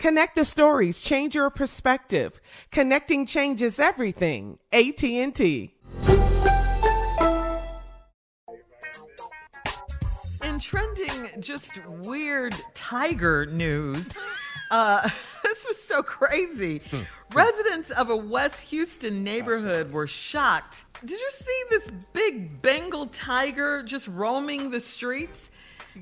Connect the stories, change your perspective. Connecting changes everything. AT&T. In trending, just weird tiger news, uh, this was so crazy. Residents of a West Houston neighborhood were shocked. Did you see this big Bengal tiger just roaming the streets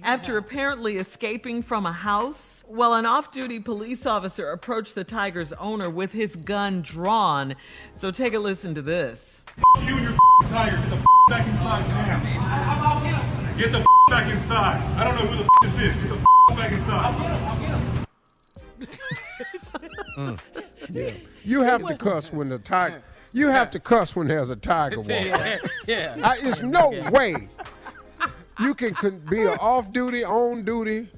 after apparently escaping from a house? Well, an off duty police officer approached the tiger's owner with his gun drawn. So take a listen to this. You and your tiger, get the back inside now. Get the back inside. I don't know who the this is. Get the back inside. I'll get him. I'll get him. Yeah. You have to cuss when the tiger. You have to cuss when there's a tiger walking. Yeah, yeah. I, it's no way you can, can be an off duty, on duty,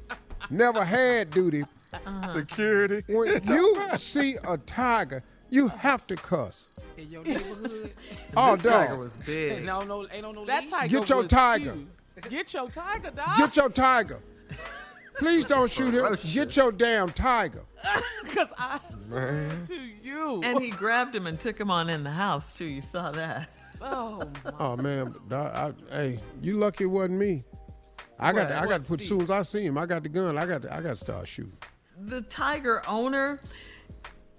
never had duty. Uh-uh. Security. When you see a tiger, you have to cuss. In your neighborhood. Oh, This tiger dog. was Ain't big. no, no, ain't no, no That leash. tiger Get your was tiger. huge. Get your tiger, dog. Get your tiger. Please don't shoot him. Get your damn tiger. Because I swear to you. And he grabbed him and took him on in the house, too. You saw that. oh, my. Oh man, dog, I, hey, you lucky it wasn't me. I got, to, I got to put. As soon as I see him, I got the gun. I got, to, I got to start shooting. The tiger owner,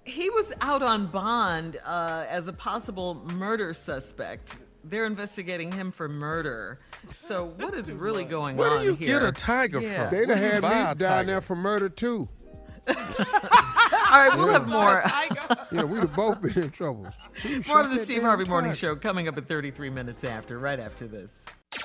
he was out on bond uh, as a possible murder suspect. They're investigating him for murder. So what is really going Where on do you here? get a tiger Yeah. from? They'd have had me down there for murder too. All right, we'll have more. Yeah, we'd have both been in trouble. Two More shot of the Steve Harvey Morning. Show coming up at 33 minutes after, right after this.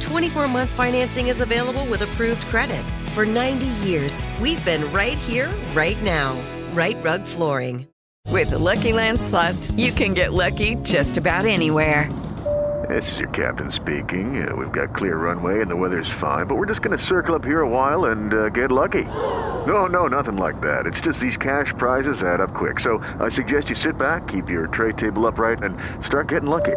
24 month financing is available with approved credit. For 90 years, we've been right here, right now. Rite Rug Flooring. With the Lucky Land slots, you can get lucky just about anywhere. This is your captain speaking. Uh, we've got clear runway and the weather's fine, but we're just going to circle up here a while and uh, get lucky. No, no, nothing like that. It's just these cash prizes add up quick. So I suggest you sit back, keep your tray table upright, and start getting lucky.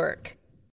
Work.